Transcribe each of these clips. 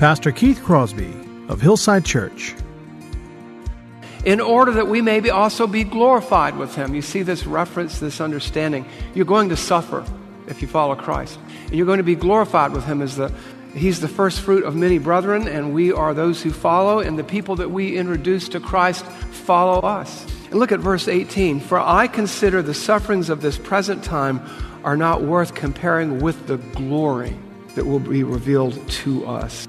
Pastor Keith Crosby of Hillside Church. In order that we may be also be glorified with him. You see this reference, this understanding. You're going to suffer if you follow Christ. And you're going to be glorified with him as the He's the first fruit of many brethren, and we are those who follow, and the people that we introduce to Christ follow us. And look at verse 18. For I consider the sufferings of this present time are not worth comparing with the glory that will be revealed to us.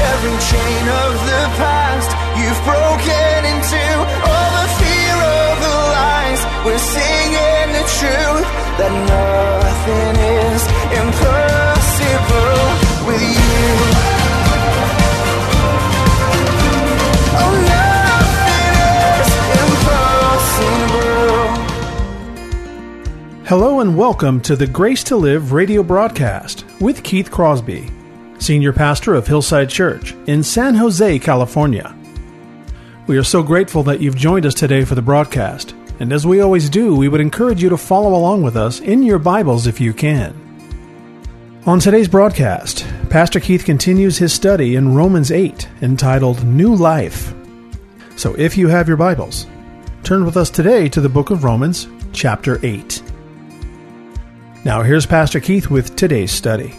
every chain of the past you've broken into. All the fear of the lies, we're singing the truth that nothing is impossible with you. Oh. Hello and welcome to the Grace to Live radio broadcast with Keith Crosby, Senior Pastor of Hillside Church in San Jose, California. We are so grateful that you've joined us today for the broadcast, and as we always do, we would encourage you to follow along with us in your Bibles if you can. On today's broadcast, Pastor Keith continues his study in Romans 8 entitled New Life. So if you have your Bibles, turn with us today to the book of Romans, chapter 8. Now, here's Pastor Keith with today's study.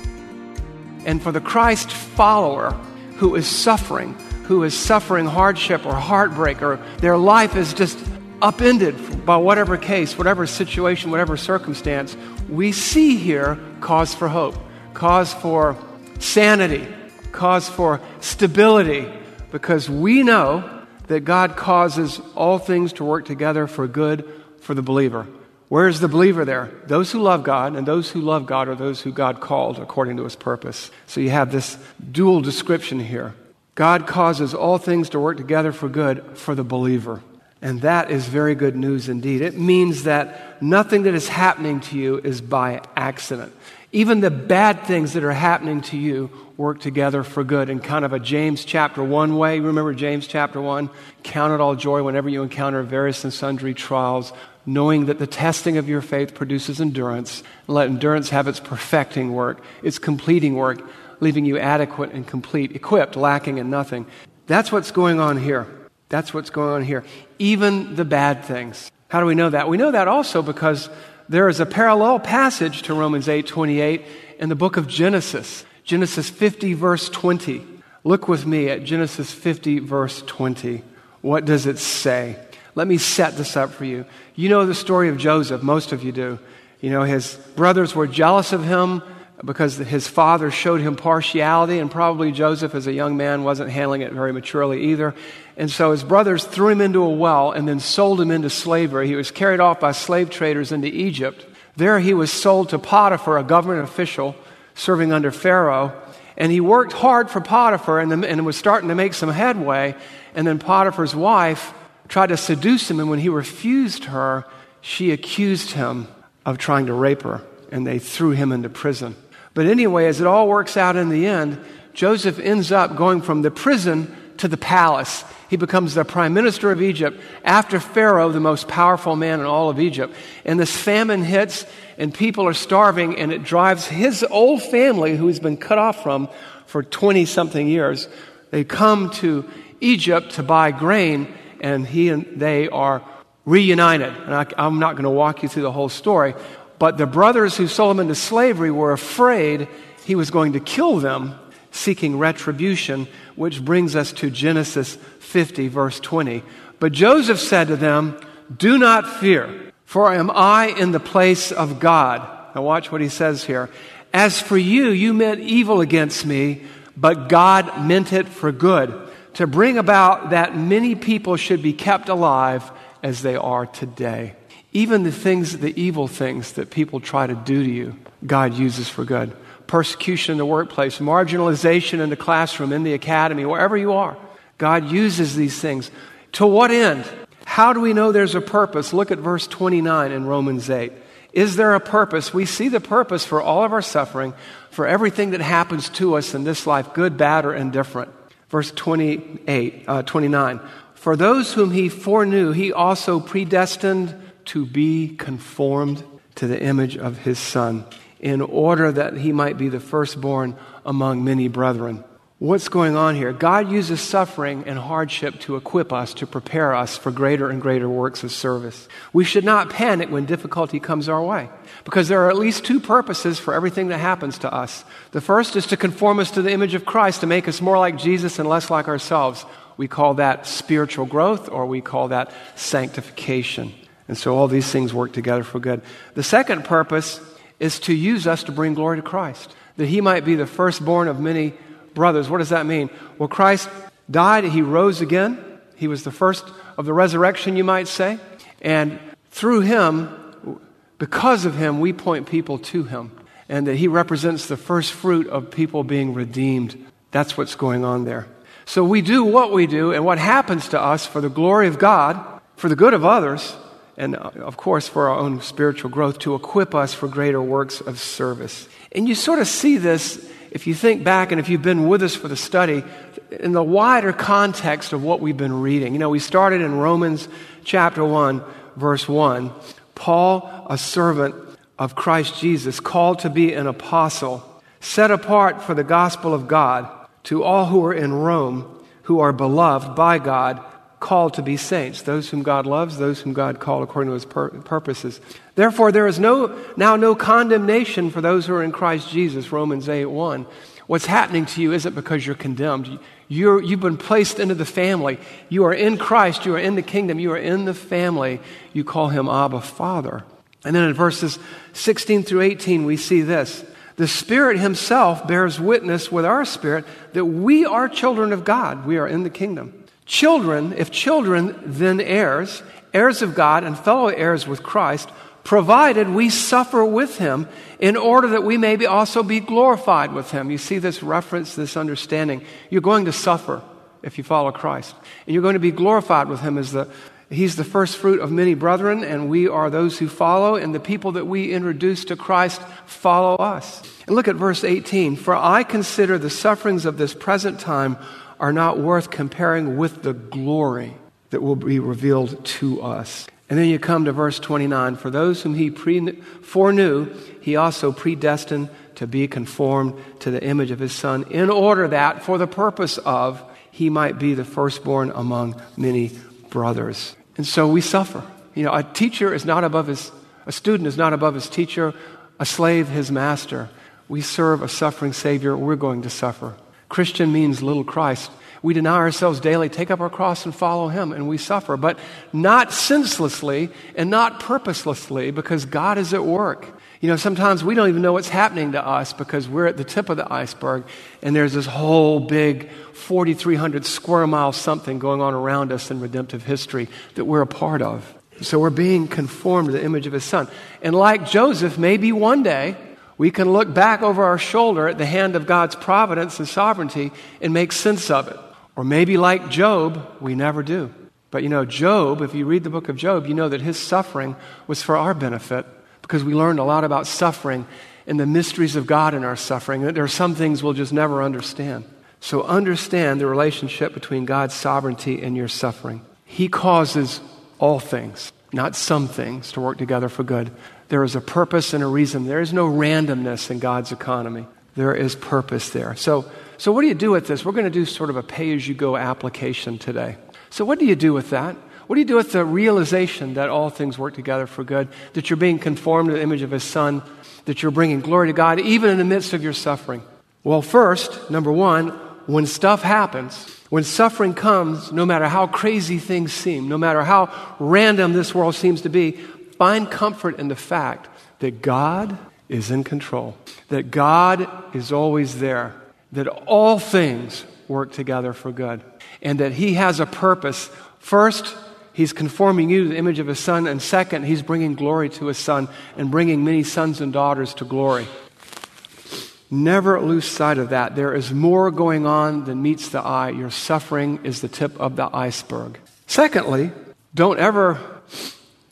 And for the Christ follower who is suffering, who is suffering hardship or heartbreak, or their life is just upended by whatever case, whatever situation, whatever circumstance, we see here cause for hope, cause for sanity, cause for stability, because we know that God causes all things to work together for good for the believer. Where is the believer there? Those who love God, and those who love God are those who God called according to his purpose. So you have this dual description here. God causes all things to work together for good for the believer. And that is very good news indeed. It means that nothing that is happening to you is by accident. Even the bad things that are happening to you work together for good in kind of a James chapter 1 way. Remember James chapter 1? Count it all joy whenever you encounter various and sundry trials, knowing that the testing of your faith produces endurance. Let endurance have its perfecting work, its completing work, leaving you adequate and complete, equipped, lacking in nothing. That's what's going on here. That's what's going on here. Even the bad things. How do we know that? We know that also because there is a parallel passage to Romans 8 28 in the book of Genesis. Genesis 50, verse 20. Look with me at Genesis 50, verse 20. What does it say? Let me set this up for you. You know the story of Joseph, most of you do. You know, his brothers were jealous of him because his father showed him partiality, and probably Joseph, as a young man, wasn't handling it very maturely either. And so his brothers threw him into a well and then sold him into slavery. He was carried off by slave traders into Egypt. There he was sold to Potiphar, a government official serving under Pharaoh. And he worked hard for Potiphar and, and was starting to make some headway. And then Potiphar's wife tried to seduce him, and when he refused her, she accused him of trying to rape her, and they threw him into prison. But anyway, as it all works out in the end, Joseph ends up going from the prison to the palace. He becomes the prime minister of Egypt after Pharaoh, the most powerful man in all of Egypt. And this famine hits, and people are starving, and it drives his old family, who he's been cut off from for 20 something years, they come to Egypt to buy grain, and he and they are reunited. And I, I'm not going to walk you through the whole story, but the brothers who sold him into slavery were afraid he was going to kill them, seeking retribution, which brings us to Genesis 50, verse 20. But Joseph said to them, Do not fear, for am I in the place of God? Now, watch what he says here. As for you, you meant evil against me, but God meant it for good, to bring about that many people should be kept alive as they are today. Even the things, the evil things that people try to do to you, God uses for good. Persecution in the workplace, marginalization in the classroom, in the academy, wherever you are. God uses these things. To what end? How do we know there's a purpose? Look at verse 29 in Romans 8. Is there a purpose? We see the purpose for all of our suffering, for everything that happens to us in this life, good, bad, or indifferent. Verse 28, uh, 29. For those whom he foreknew, he also predestined to be conformed to the image of his Son, in order that he might be the firstborn among many brethren. What's going on here? God uses suffering and hardship to equip us, to prepare us for greater and greater works of service. We should not panic when difficulty comes our way, because there are at least two purposes for everything that happens to us. The first is to conform us to the image of Christ, to make us more like Jesus and less like ourselves. We call that spiritual growth, or we call that sanctification. And so all these things work together for good. The second purpose is to use us to bring glory to Christ, that he might be the firstborn of many brothers. What does that mean? Well, Christ died, he rose again. He was the first of the resurrection, you might say. And through him, because of him, we point people to him. And that he represents the first fruit of people being redeemed. That's what's going on there. So we do what we do and what happens to us for the glory of God, for the good of others, and uh, of course for our own spiritual growth to equip us for greater works of service. And you sort of see this if you think back and if you've been with us for the study, in the wider context of what we've been reading. You know, we started in Romans chapter 1, verse 1. Paul, a servant of Christ Jesus, called to be an apostle, set apart for the gospel of God to all who are in Rome, who are beloved by God called to be saints, those whom God loves, those whom God called according to his pur- purposes. Therefore, there is no, now no condemnation for those who are in Christ Jesus, Romans 8 1. What's happening to you isn't because you're condemned. You're, you've been placed into the family. You are in Christ. You are in the kingdom. You are in the family. You call him Abba, Father. And then in verses 16 through 18, we see this. The Spirit Himself bears witness with our spirit that we are children of God. We are in the kingdom. Children, if children, then heirs, heirs of God and fellow heirs with Christ, provided we suffer with him in order that we may be also be glorified with him. You see this reference, this understanding. You're going to suffer if you follow Christ. And you're going to be glorified with him as the He's the first fruit of many brethren, and we are those who follow, and the people that we introduce to Christ follow us. And look at verse 18. For I consider the sufferings of this present time are not worth comparing with the glory that will be revealed to us. And then you come to verse 29 For those whom he pre- foreknew, he also predestined to be conformed to the image of his Son, in order that, for the purpose of, he might be the firstborn among many brothers. And so we suffer. You know, a teacher is not above his, a student is not above his teacher, a slave his master. We serve a suffering Savior, we're going to suffer. Christian means little Christ. We deny ourselves daily, take up our cross, and follow Him, and we suffer, but not senselessly and not purposelessly because God is at work. You know, sometimes we don't even know what's happening to us because we're at the tip of the iceberg and there's this whole big 4,300 square mile something going on around us in redemptive history that we're a part of. So we're being conformed to the image of His Son. And like Joseph, maybe one day, we can look back over our shoulder at the hand of God's providence and sovereignty and make sense of it. Or maybe, like Job, we never do. But you know, Job, if you read the book of Job, you know that his suffering was for our benefit because we learned a lot about suffering and the mysteries of God in our suffering. That there are some things we'll just never understand. So understand the relationship between God's sovereignty and your suffering. He causes all things, not some things, to work together for good. There is a purpose and a reason. There is no randomness in God's economy. There is purpose there. So, so what do you do with this? We're going to do sort of a pay as you go application today. So, what do you do with that? What do you do with the realization that all things work together for good, that you're being conformed to the image of His Son, that you're bringing glory to God even in the midst of your suffering? Well, first, number one, when stuff happens, when suffering comes, no matter how crazy things seem, no matter how random this world seems to be, find comfort in the fact that God is in control, that God is always there, that all things work together for good, and that He has a purpose. First, He's conforming you to the image of His Son, and second, He's bringing glory to His Son and bringing many sons and daughters to glory. Never lose sight of that. There is more going on than meets the eye. Your suffering is the tip of the iceberg. Secondly, don't ever,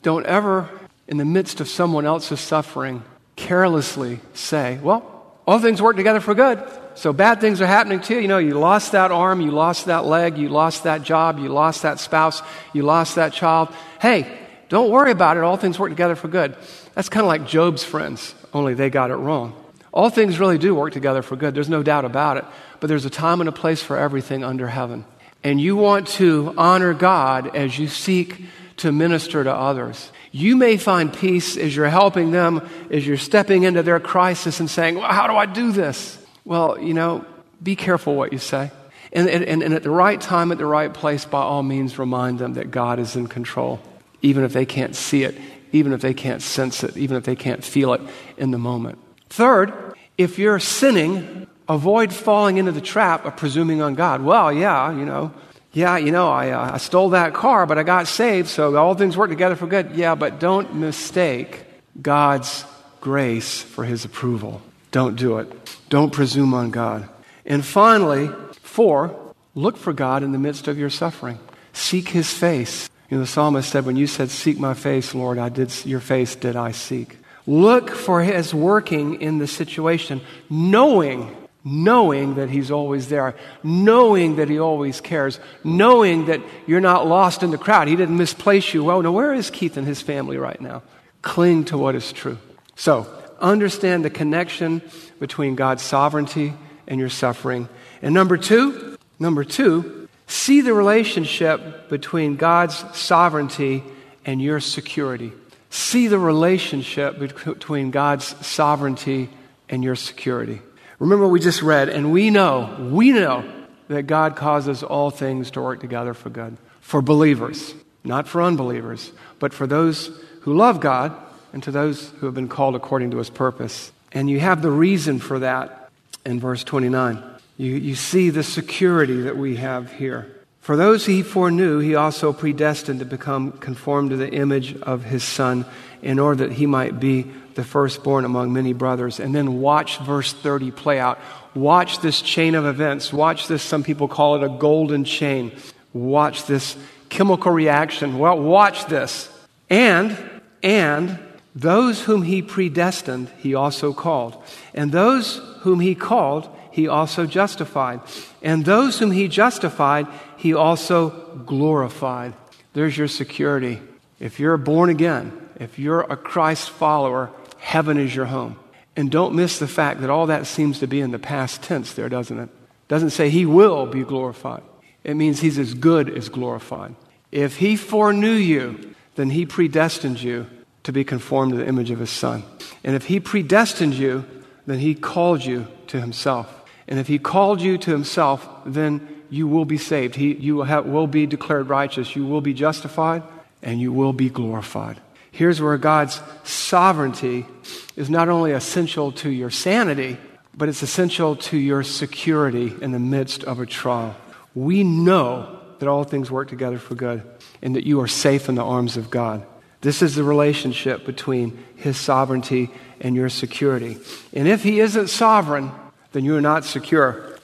don't ever, in the midst of someone else's suffering, carelessly say, well, all things work together for good. So bad things are happening to you. You know, you lost that arm, you lost that leg, you lost that job, you lost that spouse, you lost that child. Hey, don't worry about it. All things work together for good. That's kind of like Job's friends, only they got it wrong. All things really do work together for good. There's no doubt about it. But there's a time and a place for everything under heaven. And you want to honor God as you seek to minister to others. You may find peace as you're helping them, as you're stepping into their crisis and saying, well, How do I do this? Well, you know, be careful what you say. And, and, and at the right time, at the right place, by all means, remind them that God is in control, even if they can't see it, even if they can't sense it, even if they can't feel it in the moment. Third, if you're sinning, avoid falling into the trap of presuming on God. Well, yeah, you know, yeah, you know, I, uh, I stole that car, but I got saved, so all things work together for good. Yeah, but don't mistake God's grace for his approval. Don't do it. Don't presume on God. And finally, four, look for God in the midst of your suffering. Seek his face. You know, the psalmist said, When you said, Seek my face, Lord, I did, your face did I seek. Look for his working in the situation, knowing, knowing that he's always there, knowing that he always cares, knowing that you're not lost in the crowd. He didn't misplace you. Well, now where is Keith and his family right now? Cling to what is true. So, understand the connection between God's sovereignty and your suffering. And number two, number two, see the relationship between God's sovereignty and your security see the relationship between God's sovereignty and your security. Remember, we just read, and we know, we know that God causes all things to work together for good. For believers, not for unbelievers, but for those who love God and to those who have been called according to his purpose. And you have the reason for that in verse 29. You, you see the security that we have here. For those he foreknew, he also predestined to become conformed to the image of his Son, in order that he might be the firstborn among many brothers. And then watch verse 30 play out. Watch this chain of events. Watch this, some people call it a golden chain. Watch this chemical reaction. Well, watch this. And, and, those whom he predestined, he also called. And those whom he called, he also justified. And those whom he justified, he also glorified. There's your security. If you're born again, if you're a Christ follower, heaven is your home. And don't miss the fact that all that seems to be in the past tense there, doesn't it? Doesn't say he will be glorified. It means he's as good as glorified. If he foreknew you, then he predestined you to be conformed to the image of his son. And if he predestined you, then he called you to himself. And if he called you to himself, then you will be saved. He, you will, have, will be declared righteous. You will be justified, and you will be glorified. Here's where God's sovereignty is not only essential to your sanity, but it's essential to your security in the midst of a trial. We know that all things work together for good and that you are safe in the arms of God. This is the relationship between His sovereignty and your security. And if He isn't sovereign, then you are not secure.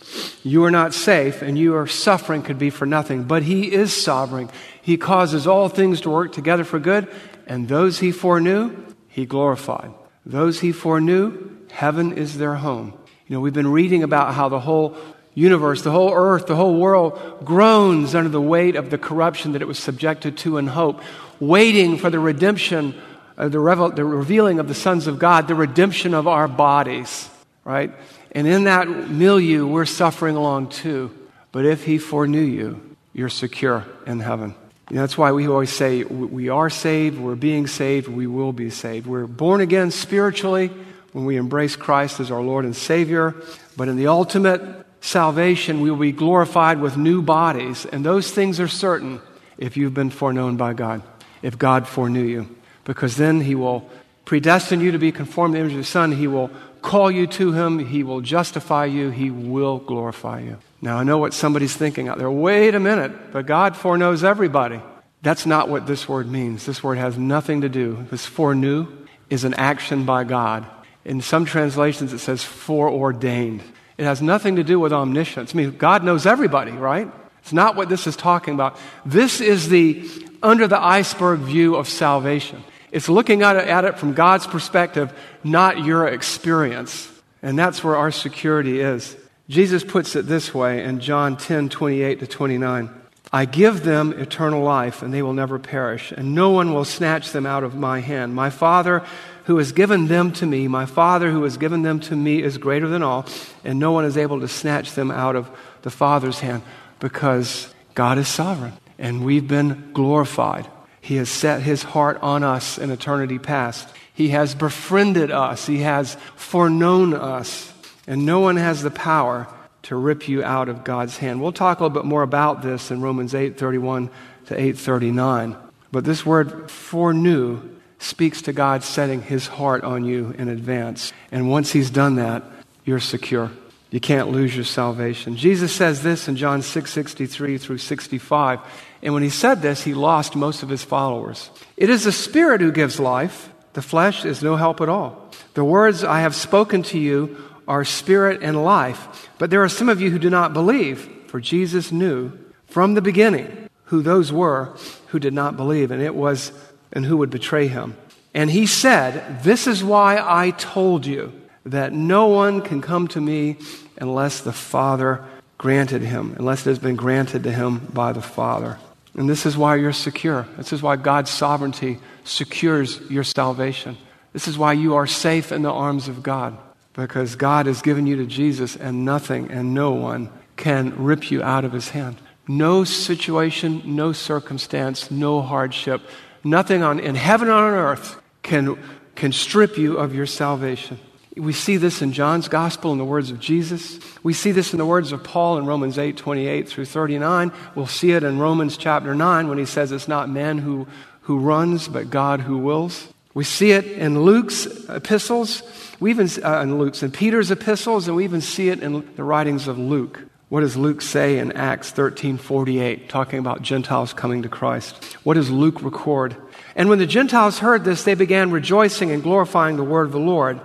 You are not safe, and your suffering could be for nothing. But He is sovereign. He causes all things to work together for good, and those He foreknew, He glorified. Those He foreknew, heaven is their home. You know, we've been reading about how the whole universe, the whole earth, the whole world groans under the weight of the corruption that it was subjected to in hope, waiting for the redemption, uh, the, revel- the revealing of the sons of God, the redemption of our bodies, right? And in that milieu, we're suffering along too. But if He foreknew you, you're secure in heaven. You know, that's why we always say we are saved, we're being saved, we will be saved. We're born again spiritually when we embrace Christ as our Lord and Savior, but in the ultimate salvation, we will be glorified with new bodies, and those things are certain if you've been foreknown by God, if God foreknew you, because then He will predestine you to be conformed to the image of his Son, He will call you to Him, He will justify you, He will glorify you. Now, I know what somebody's thinking out there. Wait a minute, but God foreknows everybody. That's not what this word means. This word has nothing to do. This foreknew is an action by God. In some translations, it says foreordained. It has nothing to do with omniscience. I mean, God knows everybody, right? It's not what this is talking about. This is the under the iceberg view of salvation. It's looking at it, from God's perspective, not your experience. And that's where our security is. Jesus puts it this way in John 10 28 to 29. I give them eternal life, and they will never perish, and no one will snatch them out of my hand. My Father, who has given them to me, my Father, who has given them to me, is greater than all, and no one is able to snatch them out of the Father's hand because God is sovereign, and we've been glorified. He has set his heart on us in eternity past. He has befriended us, he has foreknown us. And no one has the power to rip you out of God's hand. We'll talk a little bit more about this in Romans 8:31 to 8:39. But this word foreknew speaks to God setting his heart on you in advance. And once he's done that, you're secure. You can't lose your salvation. Jesus says this in John 6 63 through 65. And when he said this, he lost most of his followers. It is the Spirit who gives life, the flesh is no help at all. The words I have spoken to you are spirit and life. But there are some of you who do not believe, for Jesus knew from the beginning who those were who did not believe, and it was and who would betray him. And he said, This is why I told you that no one can come to me unless the Father granted him, unless it has been granted to him by the Father. And this is why you're secure. This is why God's sovereignty secures your salvation. This is why you are safe in the arms of God because God has given you to Jesus, and nothing and no one can rip you out of his hand. No situation, no circumstance, no hardship, nothing on, in heaven or on earth can, can strip you of your salvation. We see this in John's gospel in the words of Jesus. We see this in the words of Paul in Romans 8, 28 through 39. We'll see it in Romans chapter 9 when he says it's not man who, who runs, but God who wills. We see it in Luke's epistles. We even uh, in Luke's and Peter's epistles, and we even see it in the writings of Luke. What does Luke say in Acts 13:48, talking about Gentiles coming to Christ? What does Luke record? And when the Gentiles heard this, they began rejoicing and glorifying the word of the Lord.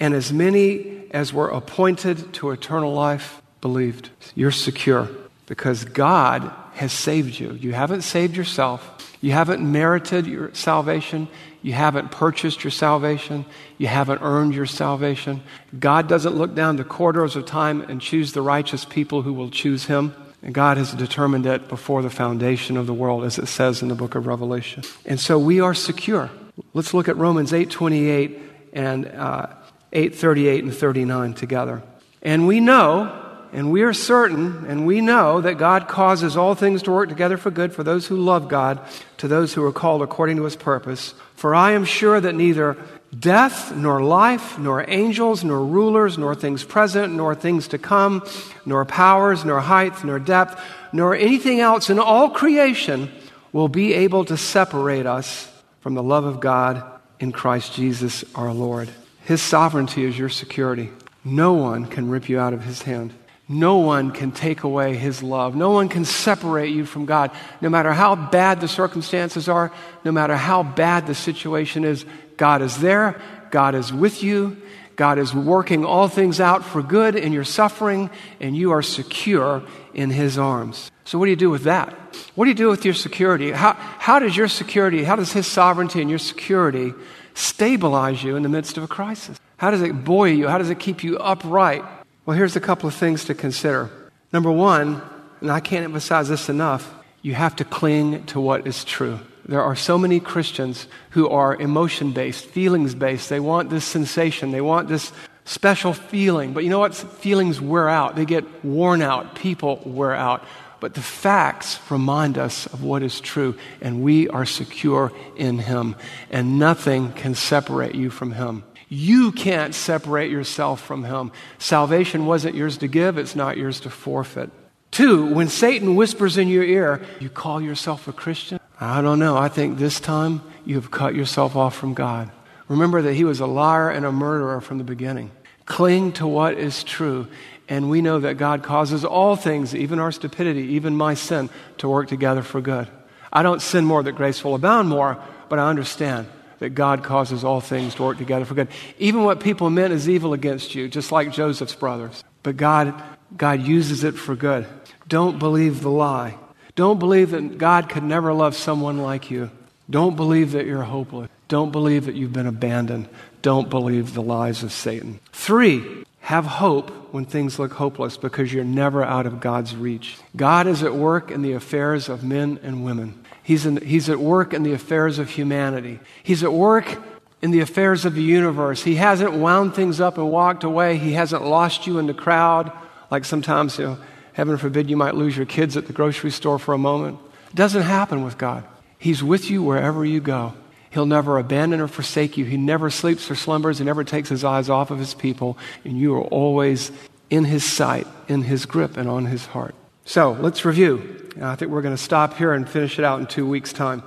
And as many as were appointed to eternal life believed. You're secure because God has saved you. You haven't saved yourself. You haven't merited your salvation. You haven't purchased your salvation. You haven't earned your salvation. God doesn't look down the corridors of time and choose the righteous people who will choose Him. And God has determined it before the foundation of the world, as it says in the book of Revelation. And so we are secure. Let's look at Romans 8:28 and uh, 8:38 and 39 together. And we know and we are certain and we know that God causes all things to work together for good for those who love God, to those who are called according to his purpose. For I am sure that neither death, nor life, nor angels, nor rulers, nor things present, nor things to come, nor powers, nor height, nor depth, nor anything else in all creation will be able to separate us from the love of God in Christ Jesus our Lord. His sovereignty is your security. No one can rip you out of his hand. No one can take away his love. No one can separate you from God. No matter how bad the circumstances are, no matter how bad the situation is, God is there. God is with you. God is working all things out for good in your suffering, and you are secure in his arms. So, what do you do with that? What do you do with your security? How, how does your security, how does his sovereignty and your security stabilize you in the midst of a crisis? How does it buoy you? How does it keep you upright? Well, here's a couple of things to consider. Number one, and I can't emphasize this enough, you have to cling to what is true. There are so many Christians who are emotion based, feelings based. They want this sensation, they want this special feeling. But you know what? Feelings wear out, they get worn out. People wear out. But the facts remind us of what is true, and we are secure in Him, and nothing can separate you from Him. You can't separate yourself from Him. Salvation wasn't yours to give, it's not yours to forfeit. Two, when Satan whispers in your ear, you call yourself a Christian? I don't know. I think this time you've cut yourself off from God. Remember that he was a liar and a murderer from the beginning. Cling to what is true. And we know that God causes all things, even our stupidity, even my sin, to work together for good. I don't sin more that grace will abound more, but I understand that God causes all things to work together for good. Even what people meant as evil against you, just like Joseph's brothers. But God, God uses it for good. Don't believe the lie. Don't believe that God could never love someone like you. Don't believe that you're hopeless. Don't believe that you've been abandoned. Don't believe the lies of Satan. Three, have hope when things look hopeless because you're never out of God's reach. God is at work in the affairs of men and women. He's, in, he's at work in the affairs of humanity. He's at work in the affairs of the universe. He hasn't wound things up and walked away. He hasn't lost you in the crowd like sometimes, you know, heaven forbid, you might lose your kids at the grocery store for a moment. It doesn't happen with God. He's with you wherever you go. He'll never abandon or forsake you. He never sleeps or slumbers. He never takes his eyes off of his people. And you are always in his sight, in his grip, and on his heart. So let's review. I think we're going to stop here and finish it out in two weeks' time.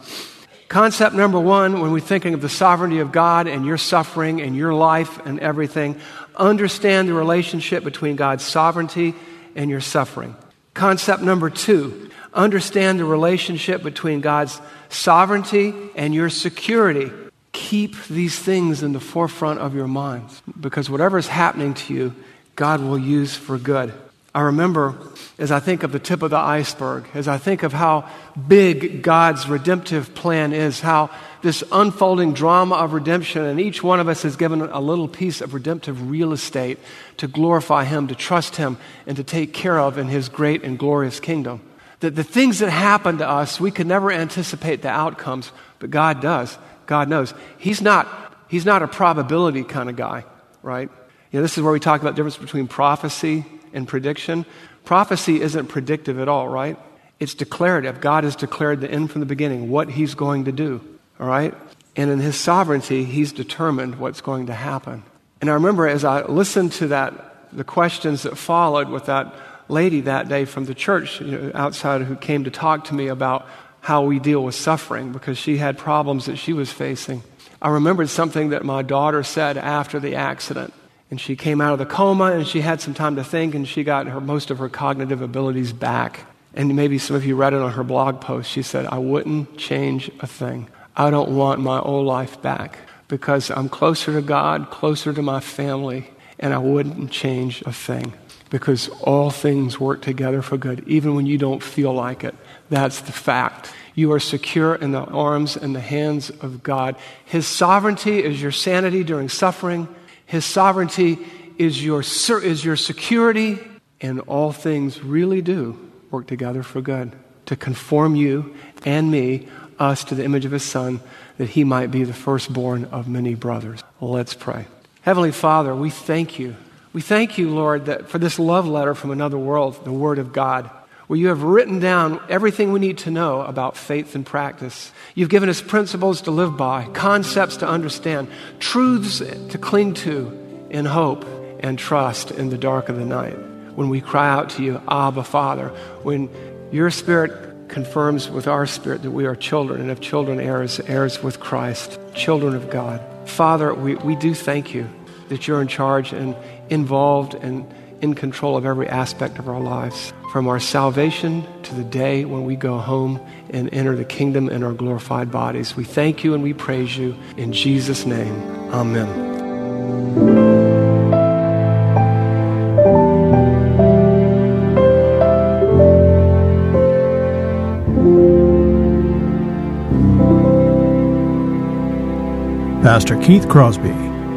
Concept number one, when we're thinking of the sovereignty of God and your suffering and your life and everything, understand the relationship between God's sovereignty and your suffering. Concept number two, understand the relationship between God's sovereignty and your security. Keep these things in the forefront of your minds because whatever is happening to you, God will use for good. I remember as I think of the tip of the iceberg, as I think of how big God's redemptive plan is, how this unfolding drama of redemption, and each one of us is given a little piece of redemptive real estate to glorify Him, to trust Him, and to take care of in His great and glorious kingdom that the things that happen to us, we can never anticipate the outcomes, but God does. God knows. He's not, he's not a probability kind of guy, right? You know, this is where we talk about the difference between prophecy and prediction. Prophecy isn't predictive at all, right? It's declarative. God has declared the end from the beginning, what he's going to do, all right? And in his sovereignty, he's determined what's going to happen. And I remember as I listened to that, the questions that followed with that lady that day from the church you know, outside who came to talk to me about how we deal with suffering because she had problems that she was facing. I remembered something that my daughter said after the accident. And she came out of the coma and she had some time to think and she got her, most of her cognitive abilities back. And maybe some of you read it on her blog post. She said, I wouldn't change a thing. I don't want my old life back because I'm closer to God, closer to my family, and I wouldn't change a thing because all things work together for good, even when you don't feel like it. That's the fact. You are secure in the arms and the hands of God. His sovereignty is your sanity during suffering. His sovereignty is your, is your security, and all things really do work together for good to conform you and me, us, to the image of His Son, that He might be the firstborn of many brothers. Let's pray. Heavenly Father, we thank you we thank you, Lord, that for this love letter from another world, the Word of God, where you have written down everything we need to know about faith and practice. You've given us principles to live by, concepts to understand, truths to cling to in hope and trust in the dark of the night. When we cry out to you, Abba, Father, when your Spirit confirms with our spirit that we are children, and if children, heirs, heirs with Christ, children of God. Father, we, we do thank you that you're in charge and involved and in control of every aspect of our lives, from our salvation to the day when we go home and enter the kingdom in our glorified bodies. We thank you and we praise you. In Jesus' name, amen. Pastor Keith Crosby